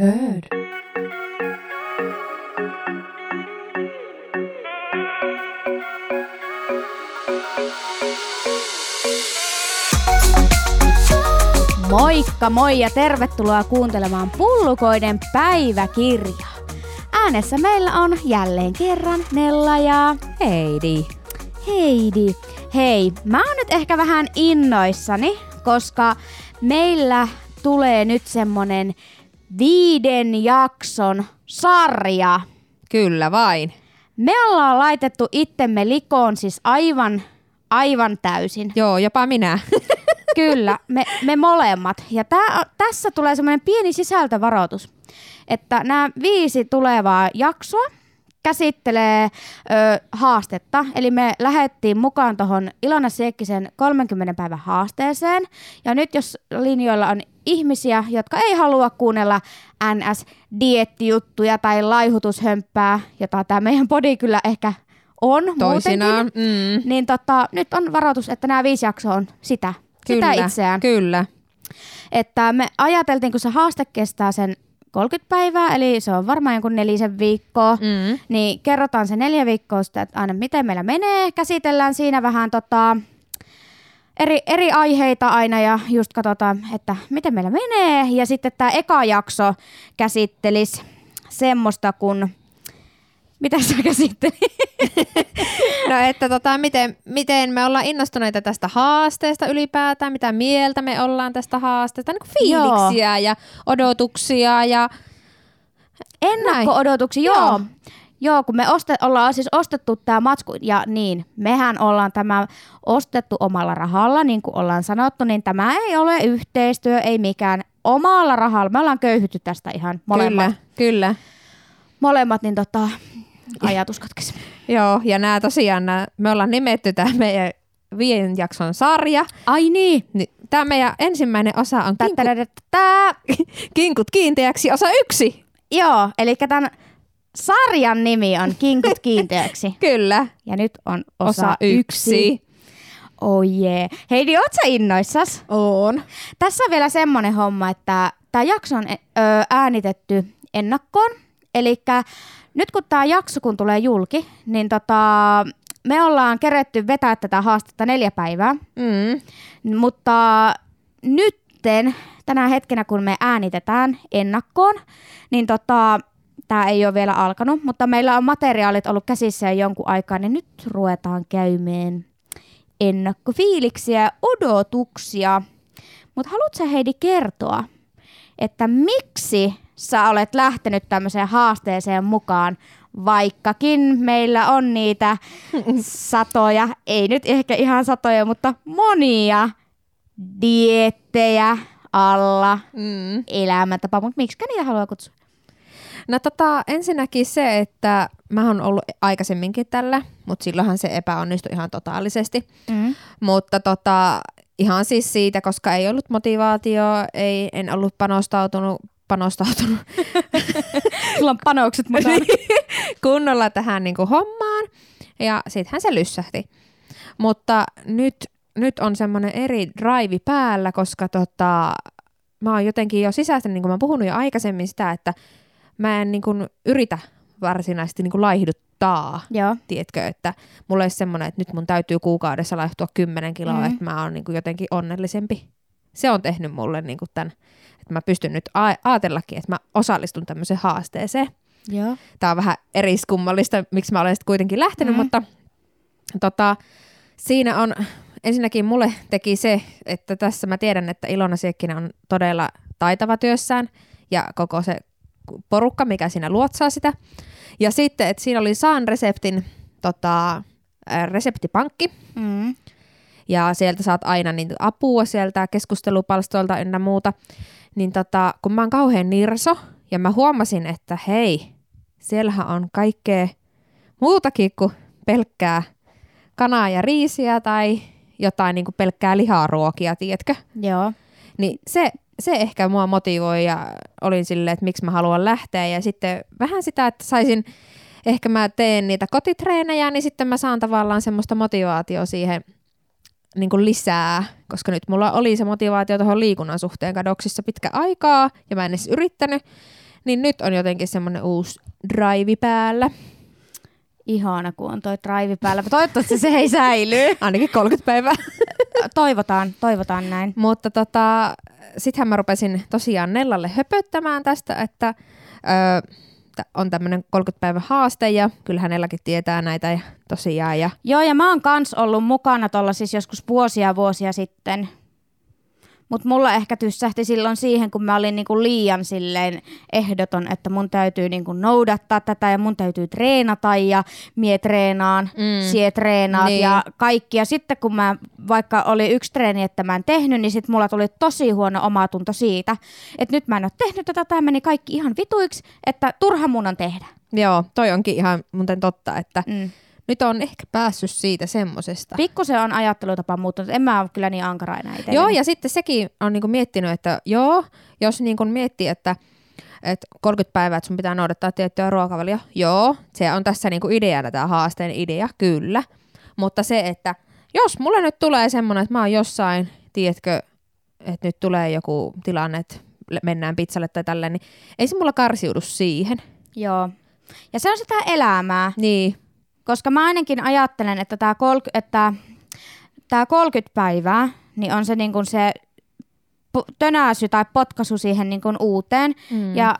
Heard. Moikka moi ja tervetuloa kuuntelemaan Pullukoiden päiväkirjaa. Äänessä meillä on jälleen kerran Nella ja Heidi. Heidi. Hei, mä oon nyt ehkä vähän innoissani, koska meillä tulee nyt semmonen viiden jakson sarja. Kyllä vain. Me ollaan laitettu itsemme likoon siis aivan, aivan täysin. Joo, jopa minä. Kyllä, me, me molemmat. Ja tää, tässä tulee semmoinen pieni sisältövaroitus, että nämä viisi tulevaa jaksoa käsittelee ö, haastetta. Eli me lähdettiin mukaan tuohon Ilona Siekkisen 30 päivän haasteeseen. Ja nyt jos linjoilla on ihmisiä, jotka ei halua kuunnella NS-diettijuttuja tai laihutushömppää, jota tämä meidän podi kyllä ehkä on Toisinaan. muutenkin, Mm. niin tota, nyt on varoitus, että nämä viisi jaksoa on sitä. Kyllä, sitä itseään. Kyllä. Että me ajateltiin, kun se haaste kestää sen 30 päivää, eli se on varmaan jonkun nelisen viikkoa, Mm. niin kerrotaan se neljä viikkoa sitä, että aina miten meillä menee. Käsitellään siinä vähän tota, eri, eri aiheita aina ja just katsotaan, että miten meillä menee. Ja sitten tämä eka jakso käsittelisi semmoista kuin... Mitä sä käsittelit? No että tota, miten, miten me ollaan innostuneita tästä haasteesta ylipäätään, mitä mieltä me ollaan tästä haasteesta, niin kuin fiiliksiä ja odotuksia ja Ennakko-odotuksia, joo. Joo. joo. Joo, kun me oste, ollaan siis ostettu tämä matsku, ja niin, mehän ollaan tämä ostettu omalla rahalla, niin kuin ollaan sanottu, niin tämä ei ole yhteistyö, ei mikään omalla rahalla. Me ollaan köyhytty tästä ihan molemmat, kyllä, kyllä. molemmat niin tota, ajatus katkesi. Joo, ja nämä tosiaan, nää, me ollaan nimetty tämä meidän viiden jakson sarja. Ai niin, Niin, tämä meidän ensimmäinen osa on kinkut, kinkut kiinteäksi, osa yksi. joo, eli tämän sarjan nimi on Kinkut kiinteäksi. Kyllä, Ja nyt on osa, osa, yksi. Oh jee. Heidi, oot sä innoissas? On. Tässä on vielä semmoinen homma, että tämä jakso on äänitetty ennakkoon. Eli nyt kun tämä jakso kun tulee julki, niin tota, me ollaan keretty vetää tätä haastetta neljä päivää. Mm. Mutta nytten, tänä hetkenä kun me äänitetään ennakkoon, niin tota, tämä ei ole vielä alkanut, mutta meillä on materiaalit ollut käsissä jo jonkun aikaa, niin nyt ruvetaan käymään ennakkofiiliksiä ja odotuksia. Mutta haluatko Heidi kertoa, että miksi sä olet lähtenyt tämmöiseen haasteeseen mukaan, vaikkakin meillä on niitä satoja, ei nyt ehkä ihan satoja, mutta monia diettejä alla, Mm. elämäntapa, mutta miksi niitä haluaa kutsua? No tota, ensinnäkin se, että mä oon ollut aikaisemminkin tällä, mutta silloinhan se epäonnistui ihan totaalisesti. Mm. Mutta tota, ihan siis siitä, koska ei ollut motivaatio, ei, en ollut panostautunut, panostautunut Sulla on panokset mukana. kunnolla tähän niin kuin hommaan. Ja sittenhän se lyssähti. Mutta nyt, nyt on semmoinen eri drive päällä, koska tota, mä oon jotenkin jo sisäisesti, niin kuin mä oon puhunut jo aikaisemmin sitä, että mä en niin kuin yritä varsinaisesti niin kuin laihduttaa. Joo. Tiedätkö, että mulla olisi semmoinen, että nyt mun täytyy kuukaudessa laihtua 10 kiloa, mm. että mä oon niin kuin jotenkin onnellisempi. Se on tehnyt mulle niin kuin tämän, että mä pystyn nyt a- ajatellakin, että mä osallistun tämmöiseen haasteeseen. Joo. Tämä on vähän eriskummallista, miksi mä olen sitten kuitenkin lähtenyt, Mm. mutta tota, siinä on, ensinnäkin mulle teki se, että tässä mä tiedän, että Ilona Siekkinen on todella taitava työssään ja koko se porukka, mikä siinä luotsaa sitä. Ja sitten, että siinä oli Saan reseptin tota, reseptipankki, Mm. ja sieltä saat aina niin apua sieltä keskustelupalstoilta ynnä muuta. Niin tota, kun mä oon kauhean nirso ja mä huomasin, että hei, siellähän on kaikkea muutakin kuin pelkkää kanaa ja riisiä tai jotain niin kuin pelkkää liharuokia, tiedätkö? Joo. Niin se, se ehkä mua motivoi ja olin silleen, että miksi mä haluan lähteä. Ja sitten vähän sitä, että saisin, ehkä mä teen niitä kotitreenejä, niin sitten mä saan tavallaan semmoista motivaatio siihen niin kuin lisää, koska nyt mulla oli se motivaatio tuohon liikunnan suhteen kadoksissa pitkä aikaa ja mä en edes yrittänyt, Niin nyt on jotenkin semmoinen uusi drive päällä. Ihana, kun on toi drive päällä. Toivottavasti se ei säily. Ainakin 30 päivää. toivotaan, toivotaan näin. Mutta tota, sittenhän mä rupesin tosiaan Nellalle höpöttämään tästä, että öö, on tämmöinen 30 päivän haaste ja kyllä hänelläkin tietää näitä ja tosiaan. Ja... Joo, ja mä oon kans ollut mukana tuolla siis joskus vuosia vuosia sitten mutta mulla ehkä tyssähti silloin siihen, kun mä olin niinku liian silleen ehdoton, että mun täytyy niinku noudattaa tätä ja mun täytyy treenata ja mie treenaan, mm. sie treenaat niin. ja kaikki. Ja sitten kun mä vaikka oli yksi treeni, että mä en tehnyt, niin sitten mulla tuli tosi huono omatunto siitä, että nyt mä en ole tehnyt tätä, tämä meni kaikki ihan vituiksi, että turha mun on tehdä. Joo, toi onkin ihan muuten totta, että mm nyt on ehkä päässyt siitä semmosesta. se on ajattelutapa muuttunut. En mä ole kyllä niin ankara enää itse. Joo, ja sitten sekin on niinku miettinyt, että joo, jos niinku miettii, että että 30 päivää, että sun pitää noudattaa tiettyä ruokavalio. Joo, se on tässä niinku ideana tämä haasteen idea, kyllä. Mutta se, että jos mulle nyt tulee semmoinen, että mä oon jossain, tiedätkö, että nyt tulee joku tilanne, että mennään pizzalle tai tälleen, niin ei se mulla karsiudu siihen. Joo. Ja se on sitä elämää. Niin. Koska mä ainakin ajattelen, että tämä kol- että tää 30 päivää niin on se, niin kuin se tönäsy tai potkaisu siihen niin kuin uuteen. Mm. Ja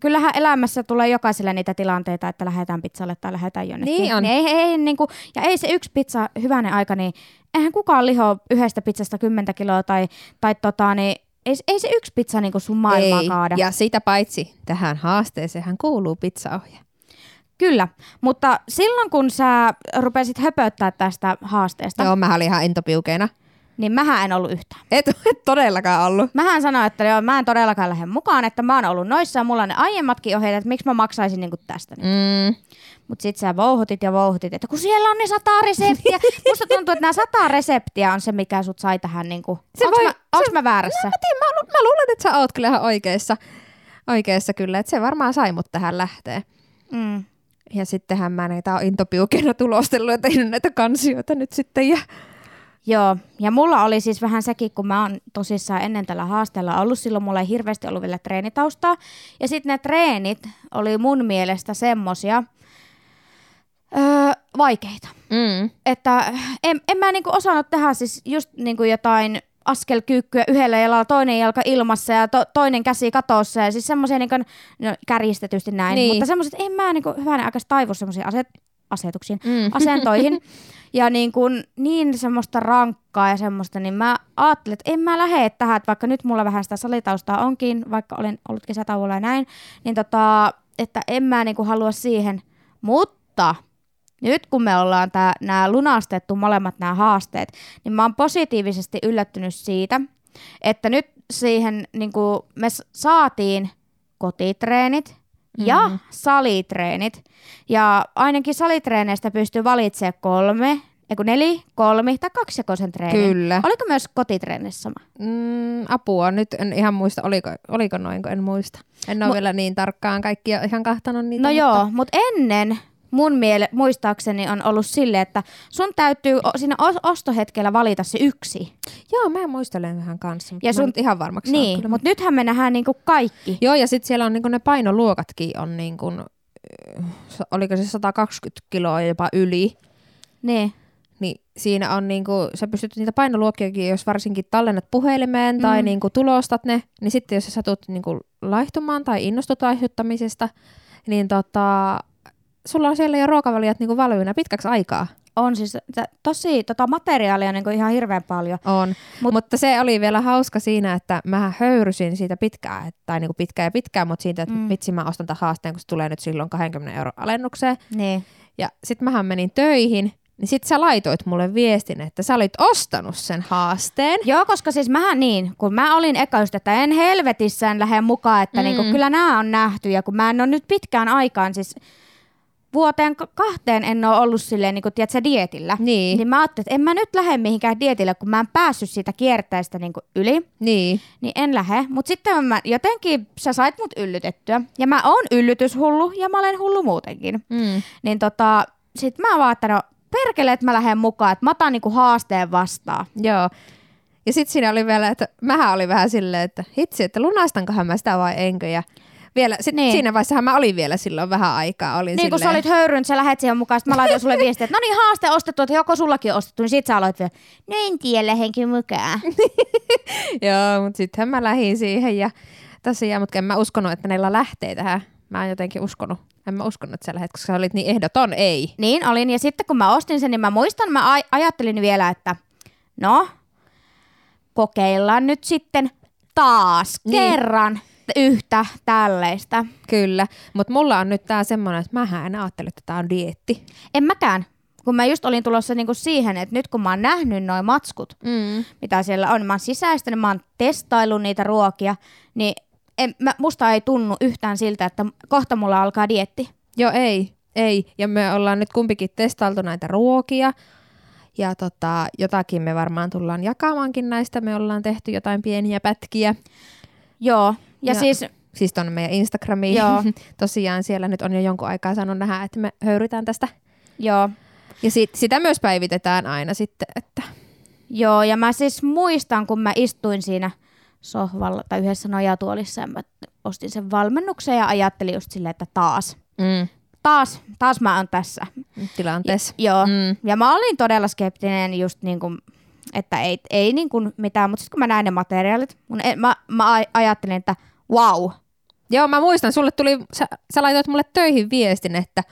kyllähän elämässä tulee jokaiselle niitä tilanteita, että lähdetään pizzalle tai lähdetään jonnekin. Niin on. Niin ei, ei, niin kuin, ja ei se yksi pizza hyvänen aika, niin eihän kukaan liho yhdestä pizzasta 10 kiloa tai, tai tota, niin ei, ei se yksi pizza niin sun maailmaa ei. kaada. Ja sitä paitsi tähän haasteeseen kuuluu pizzaohje. Kyllä, mutta silloin kun sä rupesit höpöttää tästä haasteesta. Joo, mä olin ihan intopiukeena. Niin mähän en ollut yhtään. Et, et todellakaan ollut. Mähän sanoin, että joo, mä en todellakaan lähde mukaan, että mä oon ollut noissa ja mulla on ne aiemmatkin ohjeet, että miksi mä maksaisin niinku tästä nyt. Mm. Mutta sit sä vouhutit ja vouhutit, että kun siellä on ne sata reseptiä. Musta tuntuu, että nämä sata reseptiä on se, mikä sut sai tähän niinku. Se onks, voi, mä, onks se, mä väärässä? Mä, tiedän, mä, mä luulen, että sä oot kyllä ihan oikeassa. Oikeassa kyllä, että se varmaan sai mut tähän lähtee. Mm. Ja sittenhän mä näitä on intopiukena tulostellut ja tehnyt näitä kansioita nyt sitten. Ja... Joo, ja mulla oli siis vähän sekin, kun mä oon tosissaan ennen tällä haasteella ollut, silloin mulla ei hirveästi ollut vielä treenitaustaa. Ja sitten ne treenit oli mun mielestä semmosia, öö, vaikeita. Mm. Että en, en mä niinku osannut tehdä siis just niinku jotain askelkyykkyä yhdellä jalalla, toinen jalka ilmassa ja to, toinen käsi katossa ja siis semmoisia niin no, kärjistetysti näin, niin. mutta semmoiset, en mä niin hyvänä aika taivu semmoisiin aset, asetuksiin, mm. asentoihin ja niin, kuin, niin semmoista rankkaa ja semmoista, niin mä ajattelin, että en mä lähde tähän, että vaikka nyt mulla vähän sitä salitaustaa onkin, vaikka olen ollut kesätauolla ja näin, niin tota, että en mä niin kuin halua siihen, mutta nyt kun me ollaan nämä lunastettu molemmat nämä haasteet, niin mä oon positiivisesti yllättynyt siitä, että nyt siihen niin kuin me saatiin kotitreenit ja mm. salitreenit. Ja ainakin salitreeneistä pystyy valitsemaan kolme, Eiku neli, kolmi tai kaksijakoisen treenin. Kyllä. Oliko myös kotitreenissä sama? Mm, apua, nyt en ihan muista, oliko, oliko noin, en muista. En ole Mo- vielä niin tarkkaan kaikkia ihan kahtanut niitä. No mutta... joo, mutta ennen mun miele, muistaakseni on ollut sille, että sun täytyy siinä ostohetkellä valita se yksi. Joo, mä muistelen vähän kanssa, mutta ja sun, ihan varmaksi Niin, mutta nythän me nähdään niinku kaikki. Joo, ja sitten siellä on niinku ne painoluokatkin on niinku, oliko se 120 kiloa jopa yli. Niin. Niin siinä on niinku, sä pystyt niitä painoluokkiakin, jos varsinkin tallennat puhelimeen tai mm. niinku tulostat ne, niin sitten jos sä satut niinku laihtumaan tai innostut aiheuttamisesta, niin tota, sulla on siellä jo ruokavaliot niin valmiina pitkäksi aikaa. On siis t- tosi tota materiaalia niin ihan hirveän paljon. On, Mut, mutta se oli vielä hauska siinä, että mä höyrysin siitä pitkään, tai niin pitkään ja pitkään, mutta siitä, että mm. vitsi mä ostan tämän haasteen, kun se tulee nyt silloin 20 euro alennukseen. Niin. Ja sitten mähän menin töihin, niin sit sä laitoit mulle viestin, että sä olit ostanut sen haasteen. Joo, koska siis mähän niin, kun mä olin eka just, että en helvetissään lähde mukaan, että niinku mm. niinku, kyllä nämä on nähty ja kun mä en ole nyt pitkään aikaan siis vuoteen kahteen en ole ollut silleen, niin kuin, tiedätkö, dietillä. Niin. niin mä ajattelin, että en mä nyt lähde mihinkään dietille, kun mä en päässyt siitä kierteestä niin yli. Niin. Niin en lähde. Mutta sitten mä, jotenkin sä sait mut yllytettyä. Ja mä oon yllytyshullu ja mä olen hullu muutenkin. Mm. Niin tota, sit mä vaan, että no perkele, että mä lähden mukaan, että mä otan niinku haasteen vastaan. Joo. Ja sitten siinä oli vielä, että mähän oli vähän silleen, että hitsi, että lunastankohan mä sitä vai enkö. Ja Vielä, sit Niin. siinä vaiheessa mä olin vielä silloin vähän aikaa. Olin Niin kun sä silleen- olit höyrynyt, sä lähet siihen mukaan, sit mä laitoin sulle viestiä, että no niin haaste ostettu, että joko sullakin on ostettu, niin sit sä aloit vielä, no en tiedä lähenkö mukaan. Joo, mutta sittenhän mä lähdin siihen ja tosiaan, mutta en mä uskonut, että neillä lähtee tähän. Mä en jotenkin uskonut. En mä uskonut, että sä lähdet, koska sä olit niin ehdoton, ei. Niin olin, ja sitten kun mä ostin sen, niin mä muistan, mä aj- ajattelin vielä, että no, kokeillaan nyt sitten taas Niin. kerran yhtä tällaista. Kyllä, mutta mulla on nyt tää semmoinen, että mä en ajattele, että tää on dietti. En mäkään, kun mä just olin tulossa niinku siihen, että nyt kun mä oon nähnyt noin matskut, Mm. mitä siellä on, mä oon sisäistänyt, mä oon testaillut niitä ruokia, niin en, mä, musta ei tunnu yhtään siltä, että kohta mulla alkaa dietti. Joo, ei, ei. Ja me ollaan nyt kumpikin testailtu näitä ruokia. Ja tota, jotakin me varmaan tullaan jakamaankin näistä. Me ollaan tehty jotain pieniä pätkiä. Joo, ja, Ja- siis Siis tuonne meidän Instagramiin. Joo. Tosiaan siellä nyt on jo jonkun aikaa saanut nähdä, että me höyrytään tästä. joo, Ja sit, sitä myös päivitetään aina sitten, että Joo, ja mä siis muistan, kun mä istuin siinä sohvalla tai yhdessä nojatuolissa ja mä ostin sen valmennuksen ja ajattelin just silleen, että taas, mm, taas, taas mä oon tässä. tilanteessa. Joo, Mm. ja mä olin todella skeptinen just niin kuin, että ei, ei niin kuin mitään, mutta sitten kun mä näin ne materiaalit, mun, e- mä, mä aj- ajattelin, että wow, Joo, mä muistan, sulle tuli, sä, sä laitoit mulle töihin viestin, että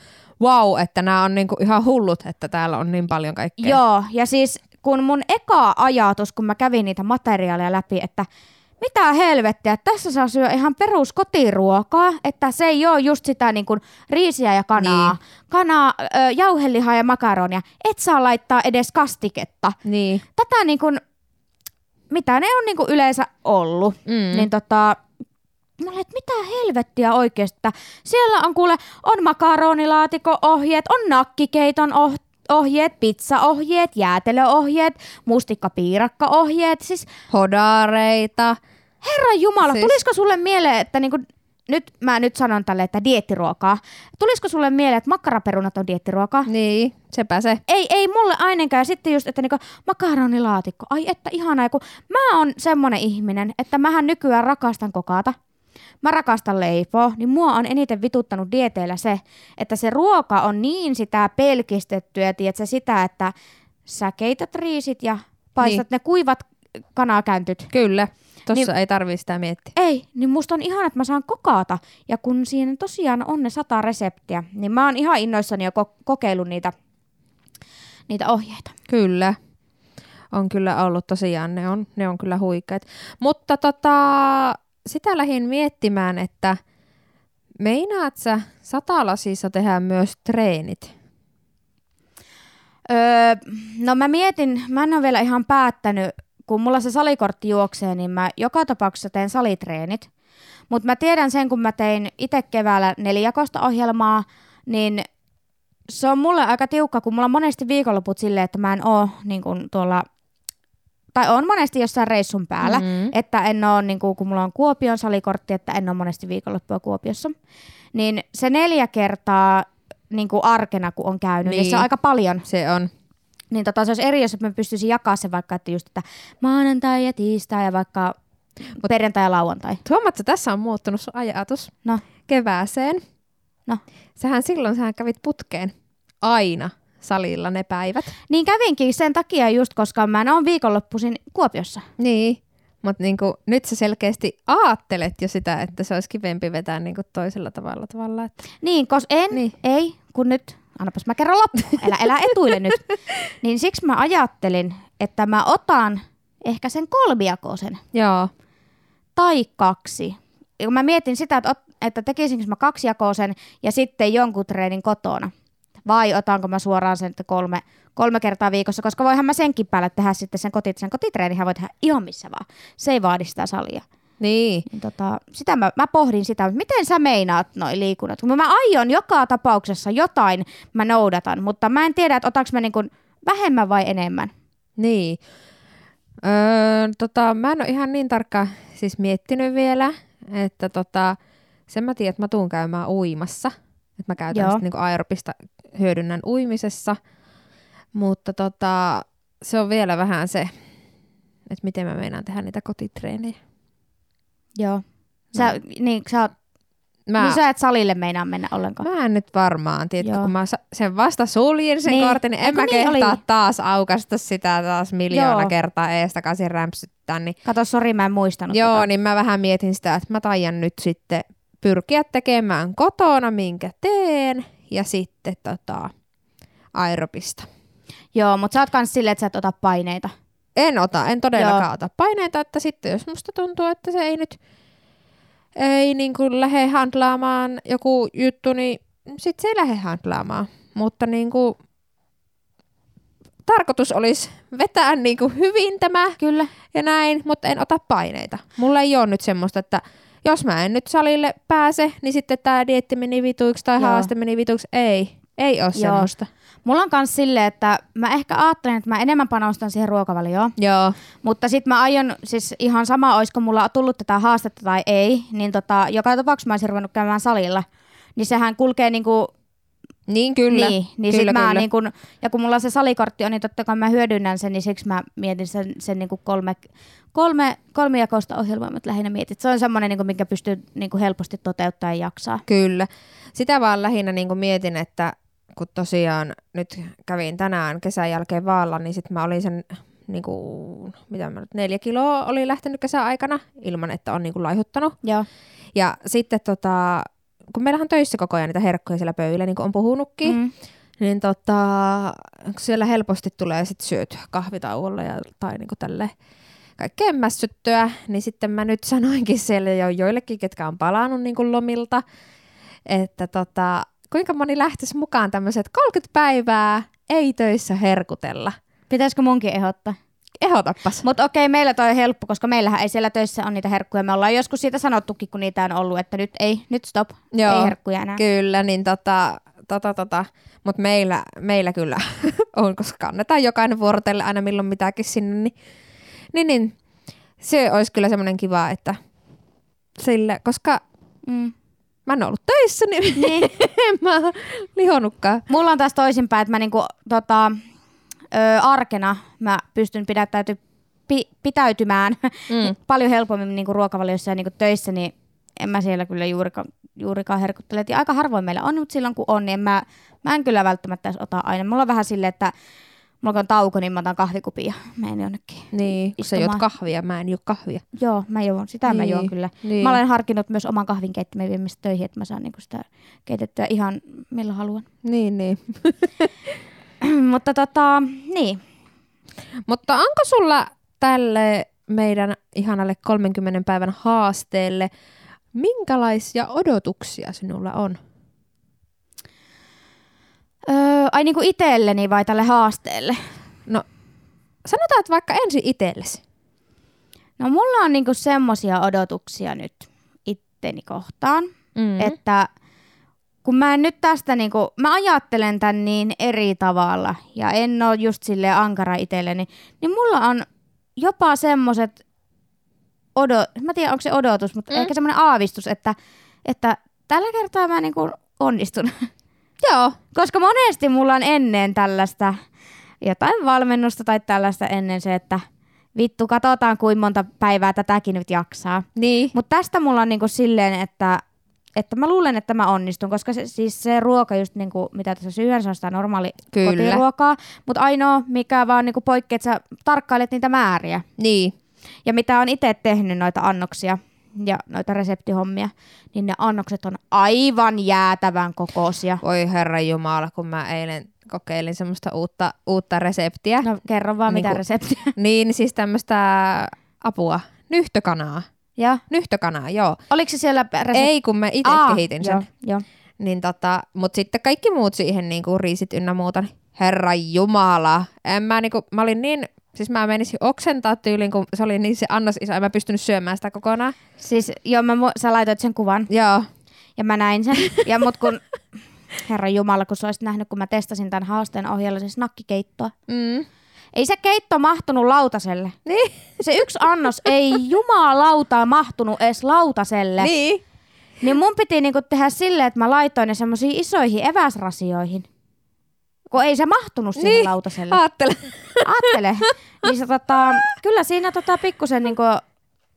wow, että nämä on niinku ihan hullut, että täällä on niin paljon kaikkea. Joo, ja siis kun mun eka ajatus, kun mä kävin niitä materiaaleja läpi, että mitä helvettiä, tässä saa syödä ihan perus kotiruokaa, että se ei ole just sitä niin kuin riisiä ja kanaa, Niin. kanaa, ö, jauhelihaa ja makaronia, et saa laittaa edes kastiketta. Niin. Tätä niin kuin, mitä ne on niin kuin yleensä ollut, Mm. niin tota, Mä olin, että mitä helvettiä oikeasti, että siellä on kuule, on makaronilaatikko-ohjeet, on nakkikeiton oh- ohjeet, pizzaohjeet, jäätelöohjeet, mustikkapiirakka-ohjeet. Siis Hodareita. herran jumala, Siis- tulisiko sulle mieleen, että niinku, nyt mä nyt sanon tälle, että diettiruokaa. Tulisiko sulle mieleen, että makkaraperunat on diettiruokaa? Niin, sepä se. Ei, ei mulle ainakaan. Ja sitten just, että niinku makaronilaatikko. Ai että ihanaa, kun mä oon semmonen ihminen, että mähän nykyään rakastan kokata. Mä rakastan leipoa, niin mua on eniten vituttanut dieteillä se, että se ruoka on niin sitä pelkistettyä, tiedätkö, sitä, että sä keität riisit ja paistat niin. ne kuivat kanakäntyt. Kyllä. Tossa Niin- ei tarvii sitä miettiä. Ei, niin musta on ihana, että mä saan kokata. Ja kun siinä tosiaan on ne sata reseptiä, niin mä oon ihan innoissani jo ko- kokeillut niitä, niitä ohjeita. Kyllä. On kyllä ollut tosiaan, ne on, ne on kyllä huikeat. Mutta tota, sitä lähdin miettimään, että meinaat sä satalasissa tehdä myös treenit? Öö, no mä mietin, mä en ole vielä ihan päättänyt, kun mulla se salikortti juoksee, niin mä joka tapauksessa teen salitreenit. Mutta mä tiedän sen, kun mä tein itse keväällä nelijakosta ohjelmaa, niin se on mulle aika tiukka, kun mulla on monesti viikonloput silleen, että mä en oo niin tuolla, tai on monesti jossain reissun päällä, Mhm. että en oo, niin kun, kun mulla on Kuopion salikortti, että en ole monesti viikonloppua Kuopiossa. Niin se neljä kertaa niin kuin arkena, kun on käynyt, niin. ja se Niin. on aika paljon. Se on. Niin tota, se olisi eri, jos mä pystyisin jakaa sen vaikka, että just, että maanantai ja tiistai ja vaikka Mut, perjantai ja lauantai. Huomaatko, tässä on muuttunut sun ajatus No, kevääseen. no. Sähän silloin sähän kävit putkeen aina salilla ne päivät. Niin kävinkin sen takia just, koska mä en ole viikonloppuisin Kuopiossa. Niin. Mutta niinku, nyt sä selkeästi aattelet jo sitä, että se olisi kivempi vetää niinku toisella tavalla. tavalla että... Niin, kos en, Niin. ei, kun nyt, annapas mä kerran loppu, elä, elä etuille nyt. Niin siksi mä ajattelin, että mä otan ehkä sen kolmijakoisen Joo. tai kaksi. Ja kun mä mietin sitä, että, että tekisinkö mä kaksijakoisen ja sitten jonkun treenin kotona. Vai otanko mä suoraan sen kolme, kolme kertaa viikossa, koska voihan mä senkin päälle tehdä sitten sen, koti, sen kotitreenihän voi tehdä ihan missä vaan. Se ei vaadi sitä salia. Niin. Niin tota, sitä mä, mä pohdin sitä, että miten sä meinaat noi liikunnat? Kun mä aion joka tapauksessa jotain, mä noudatan, mutta mä en tiedä, että otaks mä niin vähemmän vai enemmän. Niin. Öö, tota, mä en ole ihan niin tarkkaan siis miettinyt vielä, että tota, sen mä tiedän, että mä tuun käymään uimassa. Että mä käytän Joo. niinku aerobista hyödynnän uimisessa. Mutta tota, se on vielä vähän se, että miten mä meinaan tehdä niitä kotitreenejä. Joo. Sä, No. niin, sä oot Mä, Niin sä et salille meinaa mennä ollenkaan. mä en nyt varmaan, tiedätkö, kun mä sen vasta suljin sen Niin. kortin, niin en Eikö mä niin kehtaa oli? taas aukasta sitä taas miljoona Joo. kertaa ees takaisin rämpsyttää. Niin, Kato, sori, mä en muistanut joo, tota. niin mä vähän mietin sitä, että mä taian nyt sitten pyrkiä tekemään kotona, minkä teen, ja sitten tota, aerobista. Joo, mutta sä oot kans silleen, että sä et ota paineita. En ota, en todellakaan Joo. ota paineita, että sitten jos musta tuntuu, että se ei nyt ei niin kuin lähde handlaamaan joku juttu, niin sitten se ei lähde handlaamaan. Mutta niin kuin, tarkoitus olisi vetää niin kuin hyvin tämä Kyllä. ja näin, mutta en ota paineita. Mulla ei ole nyt semmoista, että jos mä en nyt salille pääse, niin sitten tämä dietti meni vituiksi tai Joo. haaste meni vituiksi. Ei, ei ole semmoista. Mulla on kans silleen, että mä ehkä ajattelen, että mä enemmän panostan siihen ruokavalioon. Joo, Mutta sitten mä aion, siis ihan sama, olisiko mulla tullut tätä haastetta tai ei, niin tota, joka tapauksessa mä olisin ruvennut käymään salilla. Niin sehän kulkee niinku, niin kyllä. niin, niin kyllä, sit mä kyllä. niinku, ja kun mulla se salikortti on, niin totta kai mä hyödynnän sen, niin siksi mä mietin sen, sen niinku kolme, kolme, kolmijakoista ohjelmaa, mutta lähinnä mietin. Se on semmoinen, niinku, minkä pystyy niinku helposti toteuttaa ja jaksaa. Kyllä. Sitä vaan lähinnä niin mietin, että kun tosiaan nyt kävin tänään kesän jälkeen vaalla, niin sitten mä olin sen niin kuin, mitä mä nyt, neljä kiloa oli lähtenyt kesän aikana ilman, että on niin kuin laihuttanut. Joo. Ja sitten tota, kun meillähän on töissä koko ajan niitä herkkuja siellä pöydillä, niin kuin on puhunutkin, mm. Niin tota, siellä helposti tulee sitten syötyä kahvitauolla ja, tai niin kuin tälle kaikkea mässyttyä, niin sitten mä nyt sanoinkin siellä jo joillekin, ketkä on palannut niin kuin lomilta, että tota, kuinka moni lähtisi mukaan tämmöiset 30 päivää ei töissä herkutella. Pitäisikö munkin ehdottaa? Ehotappas. Mutta okei, meillä toi on helppo, koska meillähän ei siellä töissä ole niitä herkkuja. Me ollaan joskus siitä sanottukin, kun niitä on ollut, että nyt ei, nyt stop, Joo. ei herkkuja enää. Kyllä, niin tota, tota, tota. mutta meillä, meillä kyllä on, koska kannetaan jokainen vuorotelle aina milloin mitäkin sinne, niin, niin, niin se olisi kyllä semmoinen kiva, että sille, koska Mm. mä en ollut töissä, niin, Niin. en mä ole lihonnutkaan. Mulla on taas toisinpäin, että mä niinku, tota, ö, arkena mä pystyn pidättäyty, pi, pitäytymään Mm. paljon helpommin niinku ruokavaliossa ja niinku töissä, niin en mä siellä kyllä juurikaan, juurikaan herkuttele. Ja aika harvoin meillä on, mutta silloin kun on, niin en mä, mä en kyllä välttämättä edes ota aina. Mulla on vähän silleen, että mulla on tauko, niin mä otan kahvikupia ja menen jonnekin. Niin, kun sä juot kahvia, mä en juo kahvia. Joo, mä juon, sitä niin, mä Niin, juon kyllä. niin. Mä olen harkinnut myös oman kahvin keittimen viemistä töihin, että mä saan niinku sitä keitettyä ihan milloin haluan. Niin, niin. Mutta tota, niin. Mutta onko sulla tälle meidän ihanalle 30 päivän haasteelle, minkälaisia odotuksia sinulla on? Öö, ai niinku itselleni vai tälle haasteelle? No, sanotaan, että vaikka ensin itsellesi. No mulla on niinku semmosia odotuksia nyt itteni kohtaan, Mm. että kun mä en nyt tästä niinku, mä ajattelen tän niin eri tavalla ja en oo just sille ankara itselleni, niin mulla on jopa semmoset odot, mä tiedän onko se odotus, mutta Mm. mm. ehkä semmoinen aavistus, että, että tällä kertaa mä niinku onnistun. Joo. Koska monesti mulla on ennen tällaista jotain valmennusta tai tällaista ennen se, että vittu, katsotaan kuinka monta päivää tätäkin nyt jaksaa. Niin. Mutta tästä mulla on niinku silleen, että, että mä luulen, että mä onnistun, koska se, siis se ruoka just niinku, mitä tässä syön, se on sitä normaali Kyllä. kotiruokaa. Mutta ainoa, mikä vaan niinku poikkeaa, että sä tarkkailet niitä määriä. Niin. Ja mitä on itse tehnyt noita annoksia ja noita reseptihommia, niin ne annokset on aivan jäätävän kokoisia. Voi herra Jumala, kun mä eilen kokeilin semmoista uutta, uutta reseptiä. No kerro vaan, mitä Niinku- reseptiä. Niin, siis tämmöistä apua. Nyhtökanaa. Ja Nyhtökanaa, joo. oliko se siellä resepti? Ei, kun mä itse kehitin sen. Joo, joo. Niin tota, mut sitten kaikki muut siihen niinku riisit ynnä muuta, niin herra jumala. En mä niinku, mä olin niin, siis mä menisin oksentaa tyyliin, kun se oli niin se annos iso, en mä pystynyt syömään sitä kokonaan. Siis joo, mä, mu- sä laitoit sen kuvan Joo, ja mä näin sen. Ja mut kun, herra Jumala, kun sä olisit nähnyt, kun mä testasin tämän haasteen ohjalla siis nakkikeittoa. mm. Ei se keitto mahtunut lautaselle. niin, Se yksi annos ei jumalauta mahtunut edes lautaselle. niin. Niin mun piti niinku tehdä silleen, että mä laitoin ne semmoisiin isoihin eväsrasioihin. Kun ei se mahtunut sinne Niin. lautaselle. Aattele. Aattele. Niin se tota, kyllä siinä tota pikkusen niinku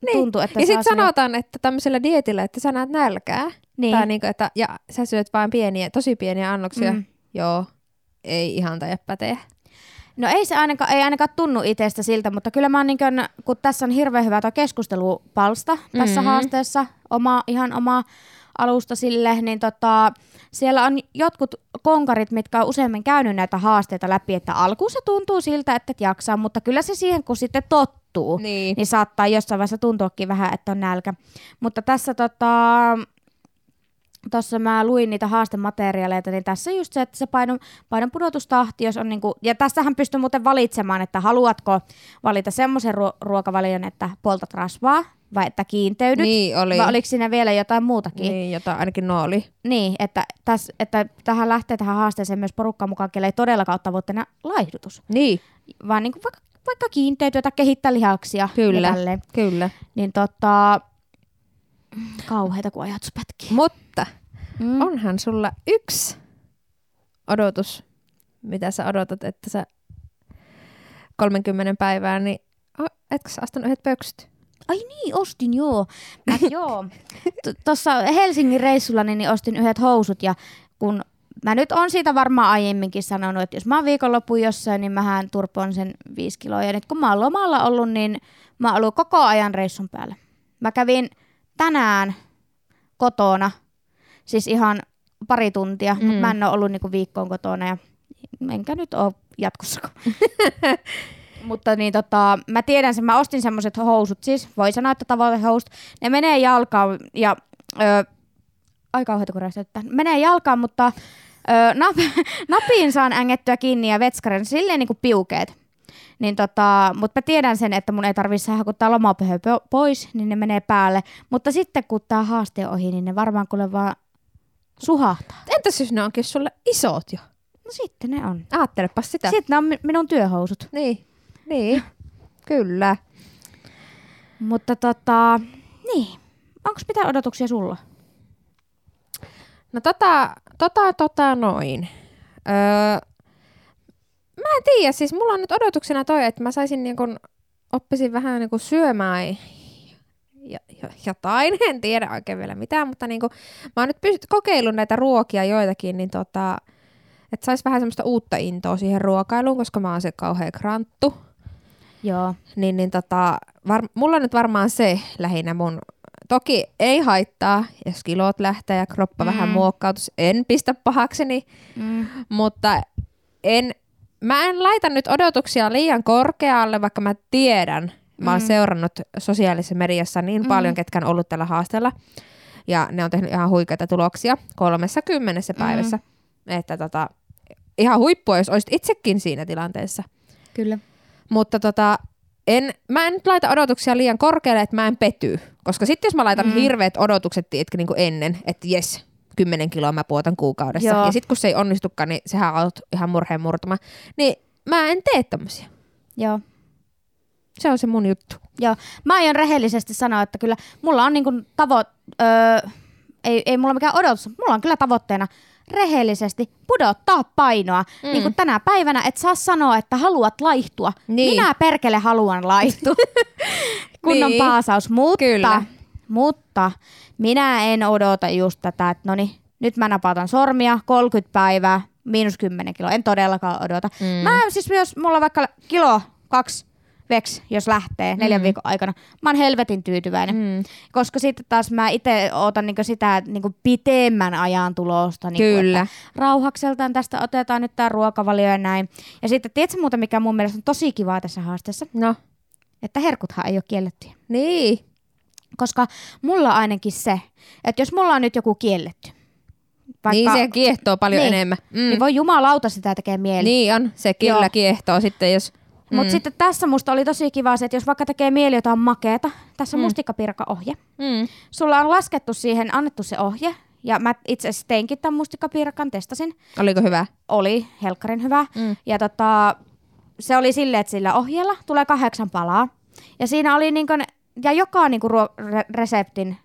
Niin. tuntuu, että ja saa sitten sinne- sanotaan, että tämmöisellä dietillä, että sä näet nälkää, Niin. Tai niinku, että, ja sä syöt vain pieniä, tosi pieniä annoksia. Mm. Mm. Joo, ei ihan taida päteä. No ei se ainakaan, ei ainakaan tunnu itsestä siltä, mutta kyllä mä oon niin kuin, kun tässä on hirveän hyvä tuo keskustelupalsta tässä Mhm. haasteessa, oma, ihan oma alusta sille, niin tota, siellä on jotkut konkarit, mitkä on useammin käynyt näitä haasteita läpi, että alkuun se tuntuu siltä, että et jaksaa, mutta kyllä se siihen, kun sitten tottuu, Niin. niin saattaa jossain vaiheessa tuntuakin vähän, että on nälkä. Mutta tässä tota, tuossa mä luin niitä haastemateriaaleita, niin tässä just se, että se painon, painon pudotustahti, jos on niinku, ja tässähän pystyy muuten valitsemaan, että haluatko valita semmoisen ruo- ruokavalion, että poltat rasvaa, vai että kiinteydyt, Niin oli. vai oliko siinä vielä jotain muutakin? Niin, Niin, jota ainakin nuo oli. niin että, täs, että tähän lähtee tähän haasteeseen myös porukkaa mukaan, kelle ei todellakaan ole tavoitteena laihdutus, Niin, vaan niinku vaikka, vaikka kiinteytyä tai kehittää lihaksia Kyllä. kyllä. Niin tota, kauheita kun ajatus pätkii. Mutta Mm. onhan sulla yksi odotus, mitä sä odotat, että sä 30 päivää, niin etkö sä ostanut yhdet pöksyt? Ai niin, ostin joo. Mä, joo. Tuossa Helsingin reissulla niin ostin yhdet housut ja kun mä nyt on siitä varmaan aiemminkin sanonut, että jos mä oon viikonloppuun jossain, niin mähän turpoon sen viisi kiloa. Ja nyt kun mä oon lomalla ollut, niin mä oon ollut koko ajan reissun päällä. Mä kävin tänään kotona, siis ihan pari tuntia, mm. mutta mä en ole ollut niinku viikkoon kotona ja enkä nyt ole jatkossakaan. Mutta niin tota, mä tiedän sen, mä ostin semmoset housut, siis voi sanoa, että tavoitehousut, ne menee jalkaan ja ö, ai kauheeta kun räjäyttää. menee jalkaan, mutta ö, nap, napiin saan ängettyä kiinni ja vetskarin silleen niinku piukeet. Niin tota, mutta mä tiedän sen, että mun ei tarvitse saada, kun tää lomapöhö po- pois, niin ne menee päälle. Mutta sitten kun tää haaste on ohi, niin ne varmaan kuule vaan suhahtaa. Entäs jos ne onkin sulle isot jo? No sitten ne on. Aattelepa sitä. Sitten ne on mi- minun työhousut. Niin, niin. Kyllä. Mutta tota, niin. Onko mitään odotuksia sulla? No tota, tota, tota noin. Öö, mä en tiedä, siis mulla on nyt odotuksena toi, että mä saisin niin kun, oppisin vähän niin kun syömään ja, ja, jotain, en tiedä oikein vielä mitään, mutta niin kun, mä oon nyt pyst- kokeillut näitä ruokia joitakin, niin tota, että sais vähän semmoista uutta intoa siihen ruokailuun, koska mä oon se kauhean kranttu. Joo. Niin, niin tota, var, mulla on nyt varmaan se lähinnä mun, toki ei haittaa, jos kilot lähtee ja kroppa mm. vähän muokkautus, en pistä pahakseni, Mm. mutta en, mä en laita nyt odotuksia liian korkealle, vaikka mä tiedän, mä oon Mm. seurannut sosiaalisessa mediassa niin Mm. paljon, ketkä on ollut tällä haasteella, ja ne on tehnyt ihan huikeita tuloksia kolmessa kymmenessä Mm. päivässä, että tota, ihan huippua, jos olisit itsekin siinä tilanteessa. Kyllä. Mutta tota, en, mä en nyt laita odotuksia liian korkealle, että mä en pety. Koska sitten jos mä laitan Mm. mm. hirveät odotukset, tiedätkö, niin kuin ennen, että jes, 10 kiloa mä puotan kuukaudessa. Joo. Ja sitten kun se ei onnistukaan, niin sehän on ihan murheen murtuma. Niin mä en tee tämmöisiä. Joo. Se on se mun juttu. Joo. Mä aion rehellisesti sanoa, että kyllä mulla on niinku tavo... Öö, ei, ei mulla mikään odotus. Mulla on kyllä tavoitteena rehellisesti pudottaa painoa. Mm. Mm. Niin kuin tänä päivänä et saa sanoa, että haluat laihtua. Niin. Minä perkele haluan laihtua. Kunnon Niin. paasaus. Mutta, Kyllä. mutta minä en odota just tätä, että no niin, nyt mä napautan sormia, 30 päivää, miinus 10 kiloa. En todellakaan odota. Mm. Mä siis jos mulla vaikka kilo, kaksi, veks, jos lähtee neljän Mm. viikon aikana, mä oon helvetin tyytyväinen. Mm. Koska sitten taas mä itse ootan niinku sitä niinku pitemmän ajan tulosta. Niinku, Kyllä. Rauhakseltaan tästä otetaan nyt tää ruokavalio ja näin. Ja sitten tiedätkö muuta, mikä mun mielestä on tosi kivaa tässä haasteessa? No, Että herkuthan ei ole kiellettyjä. niin. Koska mulla on ainakin se, että jos mulla on nyt joku kielletty, Niin se kiehtoo paljon Niin. enemmän. Mm. niin voi jumalauta sitä tekee mieli. Niin on, se kyllä Joo. kiehtoo sitten, jos... Mutta Mm. sitten tässä musta oli tosi kiva se, että jos vaikka tekee mieli jotain makeeta, tässä on Mm. mustikkapirkka-ohje. Mm. Sulla on laskettu siihen, annettu se ohje, ja mä itse asiassa teinkin tämän mustikkapirkan, testasin. Oliko hyvä? Oli helkkarin hyvä. Mm. Ja tota, se oli silleen, että sillä ohjeella tulee kahdeksan palaa. Ja siinä oli niin kuin, ja joka niin kuin ruo- re- reseptin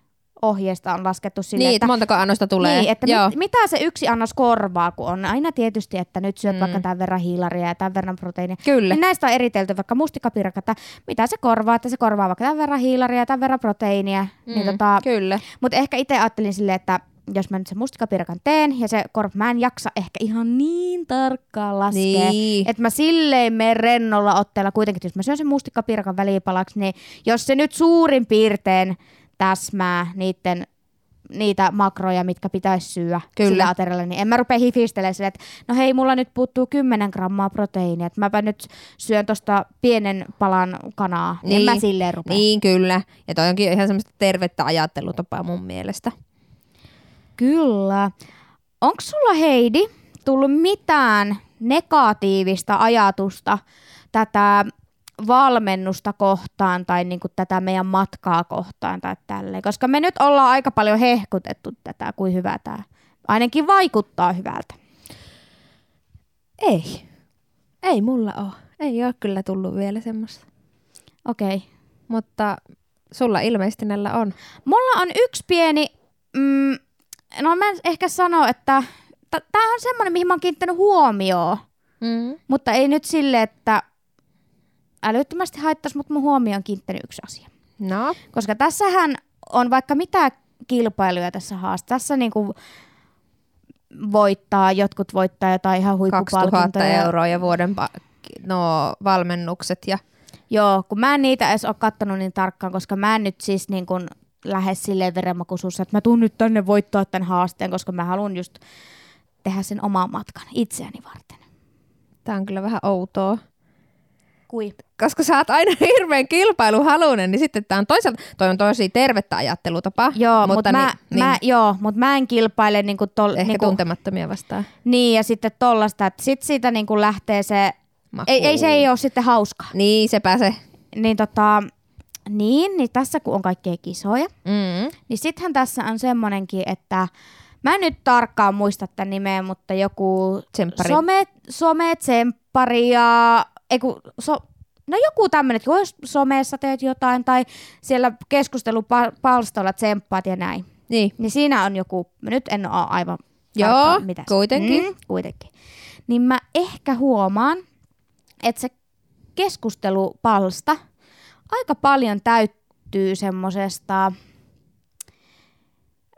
ohjeesta on laskettu silleen, Niin, että montako annosta tulee. Niin, että Joo. mit, mitä se yksi annos korvaa, kun on aina tietysti, että nyt syöt Mm. vaikka tämän verran hiilaria ja tämän verran proteiinia. Kyllä. Niin näistä on eritelty vaikka mustikkapiirakka, että mitä se korvaa, että se korvaa vaikka tämän verran hiilaria ja tämän verran proteiinia. Mm. Niin tota, Kyllä. mutta ehkä itse ajattelin silleen, että jos mä nyt sen mustikapirakan teen ja se korva, mä en jaksa ehkä ihan niin tarkkaan laskea. Niin. Että mä silleen menen rennolla otteella kuitenkin, jos mä syön sen mustikapirakan välipalaksi, niin jos se nyt suurin piirtein täsmää niiden niitä makroja, mitkä pitäisi syödä Kyllä. sillä aterialla, niin en mä rupea hifistelemään silleen, että no hei, mulla nyt puuttuu 10 grammaa proteiinia, että mäpä nyt syön tosta pienen palan kanaa. Niin. En mä silleen rupea. Niin, kyllä. Ja toi onkin ihan semmoista tervettä ajattelutapaa mun mielestä. Kyllä. Onko sulla Heidi tullut mitään negatiivista ajatusta tätä valmennusta kohtaan tai niinku tätä meidän matkaa kohtaan tai tälleen? Koska me nyt ollaan aika paljon hehkutettu tätä, kuin hyvä tämä ainakin vaikuttaa hyvältä. Ei. Ei mulla ole. Ei ole kyllä tullut vielä semmoista. Okei. Okay. Mutta sulla ilmeisesti näillä on. Mulla on yksi pieni, mm, no mä en ehkä sano, että tämä on semmoinen, mihin mä oon kiinnittänyt huomioon. Mm. Mutta ei nyt sille, että älyttömästi haittaisi, mutta mun huomioon on kiinnittänyt yksi asia. No. Koska tässähän on vaikka mitä kilpailuja tässä haasteessa. Tässä niinku voittaa, jotkut voittaa jotain ihan 2000 huippupalkintoja. euroa ja vuoden pa- no, valmennukset ja Joo, kun mä en niitä edes ole kattonut niin tarkkaan, koska mä en nyt siis niin kuin lähde silleen verenmakuisuussa, että mä tuun nyt tänne voittaa tämän haasteen, koska mä haluan just tehdä sen oman matkan itseäni varten. Tää on kyllä vähän outoa. Kui? Koska sä oot aina hirveän kilpailuhalunen, niin sitten tää on toisaalta, toi on tosi tervettä ajattelutapa. Joo, mutta mutta mä, niin, mä, niin, joo, mut mä en kilpaile niinku tol, ehkä niinku, tuntemattomia vastaan. Niin, ja sitten tollasta, että sit siitä niinku lähtee se, Maku. ei, ei se ei ole sitten hauskaa. Niin, se pääsee. Niin tota, niin, niin tässä kun on kaikkea kisoja, Mm. niin sittenhän tässä on semmonenkin, että mä en nyt tarkkaan muista tämän nimeä, mutta joku Tsemppari. some, some-tsemppari ja, ei kun, so, no joku tämmöinen, että jos somessa teet jotain tai siellä keskustelupalstoilla tsemppaat ja näin, Niin. niin siinä on joku, nyt en ole aivan Joo, mitä kuitenkin. Mm, kuitenkin. Niin mä ehkä huomaan, että se keskustelupalsta aika paljon täyttyy semmosesta,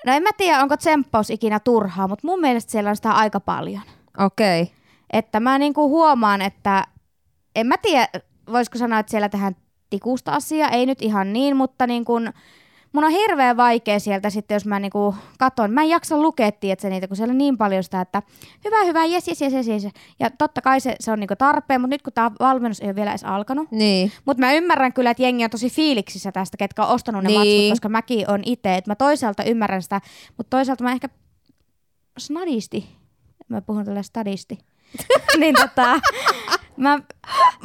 no en mä tiedä, onko tsemppaus ikinä turhaa, mutta mun mielestä siellä on sitä aika paljon. Okei. Okay. Että mä niinku huomaan, että en mä tiedä, voisiko sanoa, että siellä tehdään tikusta asiaa, ei nyt ihan niin, mutta niin kun, mun on hirveän vaikea sieltä sitten, jos mä niinku katon. Mä en jaksa lukea, tiedätkö, niitä, kun siellä on niin paljon sitä, että hyvä, hyvä, jes, jes, jes, jes, jes. Ja totta kai se, se on niinku tarpeen, mutta nyt kun tämä valmennus ei ole vielä edes alkanut, Niin. mutta mä ymmärrän kyllä, että jengi on tosi fiiliksissä tästä, ketkä on ostanut ne Niin. matsut, koska mäkin on itse. Että mä toisaalta ymmärrän sitä, mutta toisaalta mä ehkä snadisti, mä puhun tällä stadisti, niin tota, mä,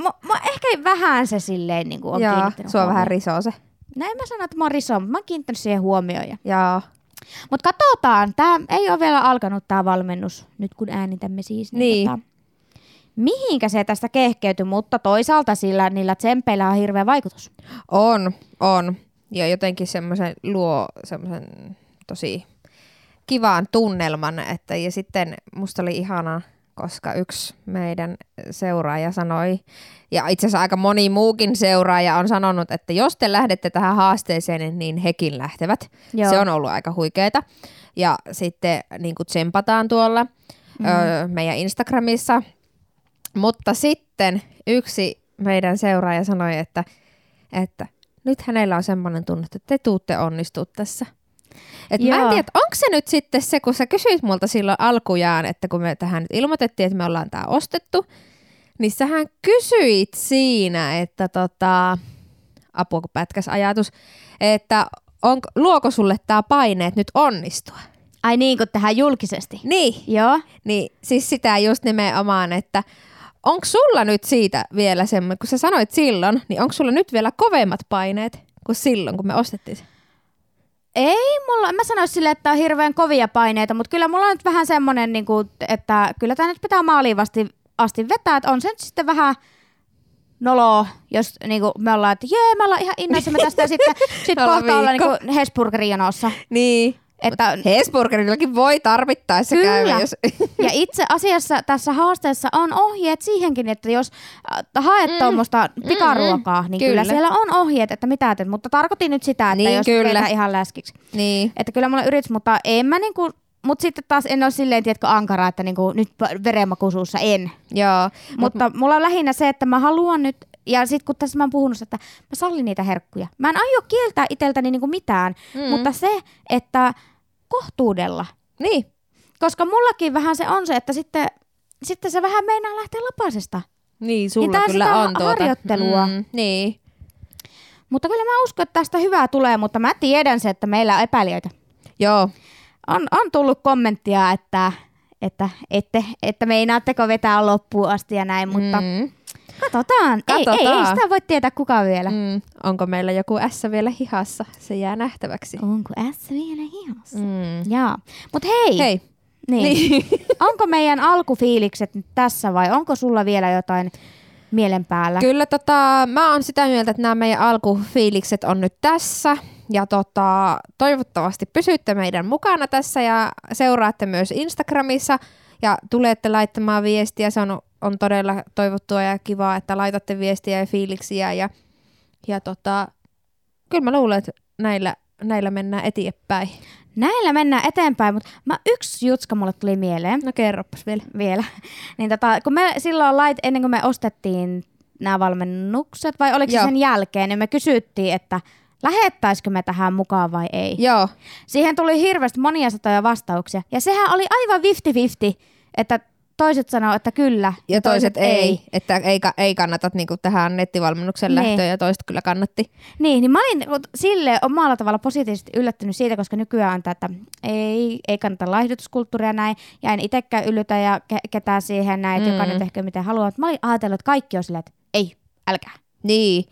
mä, mä, ehkä vähän se silleen niin kuin on Joo, sua vähän risoo se. En mä sano, että mä oon mutta mä oon kiinnittänyt siihen huomioon. Ja. Joo. Mutta katsotaan, tämä ei ole vielä alkanut tämä valmennus, nyt kun äänitämme siis. Niin. Tota, mihinkä se tästä kehkeytyy, mutta toisaalta sillä niillä tsempeillä on hirveä vaikutus. On, on. Ja jotenkin semmoisen luo semmoisen tosi kivaan tunnelman, että ja sitten musta oli ihana, koska yksi meidän seuraaja sanoi, ja itse asiassa aika moni muukin seuraaja on sanonut, että jos te lähdette tähän haasteeseen, niin hekin lähtevät. Joo. Se on ollut aika huikeeta. Ja sitten niin kuin tsempataan tuolla mm. öö, meidän Instagramissa. Mutta sitten yksi meidän seuraaja sanoi, että, että nyt hänellä on semmoinen tunne, että te tuutte onnistua tässä. Et mä en tiedä, onko se nyt sitten se, kun sä kysyit multa silloin alkujaan, että kun me tähän nyt ilmoitettiin, että me ollaan tää ostettu, niin sähän kysyit siinä, että tota, apua kun pätkäs ajatus, että on, luoko sulle tämä paineet nyt onnistua? Ai niin, kun tähän julkisesti. Niin, Joo. niin siis sitä just nimenomaan, että onko sulla nyt siitä vielä semmoinen, kun sä sanoit silloin, niin onko sulla nyt vielä kovemmat paineet kuin silloin, kun me ostettiin se? Ei mulla, mä sanoisi silleen, että on hirveän kovia paineita, mutta kyllä mulla on nyt vähän semmoinen, niin kuin, että kyllä tämä nyt pitää maaliin asti, asti vetää, että on se nyt sitten vähän noloa, jos niin kuin me ollaan, että jee, me ollaan ihan innoissamme tästä ja sitten sit kohta ollaan niin Hesburgerin jonossa. Niin. Että Hesburgerillakin voi tarvittaessa Kyllä. käydä, jos... Ja itse asiassa tässä haasteessa on ohjeet siihenkin, että jos äh, haet mm. tuommoista pikaruokaa, niin kyllä. kyllä siellä on ohjeet, että mitä teet. Mutta tarkoitin nyt sitä, että Niin, jos kyllä. ihan läskiksi. niin. Että kyllä mulla yritys, mutta en mä niinku, mutta sitten taas en ole silleen, tiedätkö, ankara, että niinku, nyt verenmakuisuussa en. Joo. Mutta mulla on lähinnä se, että mä haluan nyt, ja sitten kun tässä mä oon puhunut, että mä sallin niitä herkkuja. Mä en aio kieltää itseltäni niinku mitään, mm. mutta se, että kohtuudella. Niin. Koska mullakin vähän se on se, että sitten, sitten se vähän meinaa lähteä lapasesta. Niin, sulla Niin kyllä sitä on tuota. harjoittelua. Mm, niin. Mutta kyllä mä uskon, että tästä hyvää tulee, mutta mä tiedän se, että meillä on epäilijöitä. Joo. On, on tullut kommenttia, että, että, että, että meinaatteko vetää loppuun asti ja näin, mutta mm. Mm. katsotaan. Ei, ei, ei Katsotaan. sitä voi tietää kukaan vielä. Mm. Onko meillä joku S vielä hihassa? Se jää nähtäväksi. Onko S vielä hihassa? Mm. Joo. Mutta hei, Hei. Niin. Niin. onko meidän alkufiilikset nyt tässä vai onko sulla vielä jotain mielen päällä? Kyllä tota, mä oon sitä mieltä, että nämä meidän alkufiilikset on nyt tässä. Ja tota, toivottavasti pysytte meidän mukana tässä ja seuraatte myös Instagramissa ja tulette laittamaan viestiä. Se on, on todella toivottua ja kivaa, että laitatte viestiä ja fiiliksiä. Ja, ja tota, kyllä mä luulen, että näillä, näillä mennään eteenpäin. Näillä mennään eteenpäin, mutta mä yksi jutska mulle tuli mieleen No kerropas vielä. vielä. niin tota, kun me silloin lait, ennen kuin me ostettiin nämä valmennukset, vai oliko se Joo. sen jälkeen, niin me kysyttiin, että lähettäisikö me tähän mukaan vai ei. Joo, Siihen tuli hirveästi monia satoja vastauksia. Ja sehän oli aivan 50-50, että toiset sanoo, että kyllä, ja toiset ei, että ei, ei kannata niinku tähän nettivalmennuksen Niin. lähtöön ja toiset kyllä kannatti. Niin, niin mä olin sille omalla tavalla positiivisesti yllättynyt siitä, koska nykyään on tätä, ei, ei kannata laihdutuskulttuuria näin, ja en itsekään yllytä ja ke- ketään siihen näin, että Mm. jokainen tehkö miten haluaa. Mä olin ajatellut, että kaikki on silleen, että ei, älkää. Niin,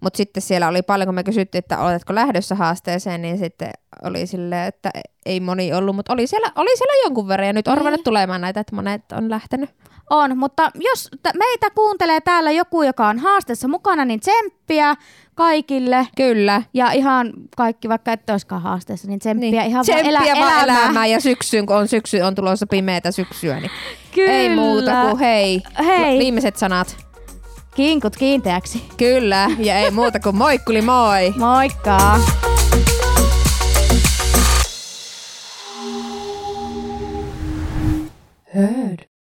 mutta sitten siellä oli paljon, kun me kysyttiin, että oletko lähdössä haasteeseen, niin sitten oli silleen, että ei moni ollut, mutta oli siellä, oli siellä jonkun verran ja nyt on Niin. ruvennut tulemaan näitä, että monet on lähtenyt. On, mutta jos t- meitä kuuntelee täällä joku, joka on haasteessa mukana, niin tsemppiä kaikille. Kyllä. Ja ihan kaikki, vaikka ette olisikaan haasteessa, niin tsemppiä niin. ihan Tsemppiä vaan, elä, vaan elämään. elämään ja syksyyn, kun on syksy, on tulossa pimeätä syksyä, niin Kyllä. ei muuta kuin hei. Hei. Viimeiset sanat kinkut kiinteäksi. Kyllä, ja ei muuta kuin moikkuli moi! Moikka! Heard.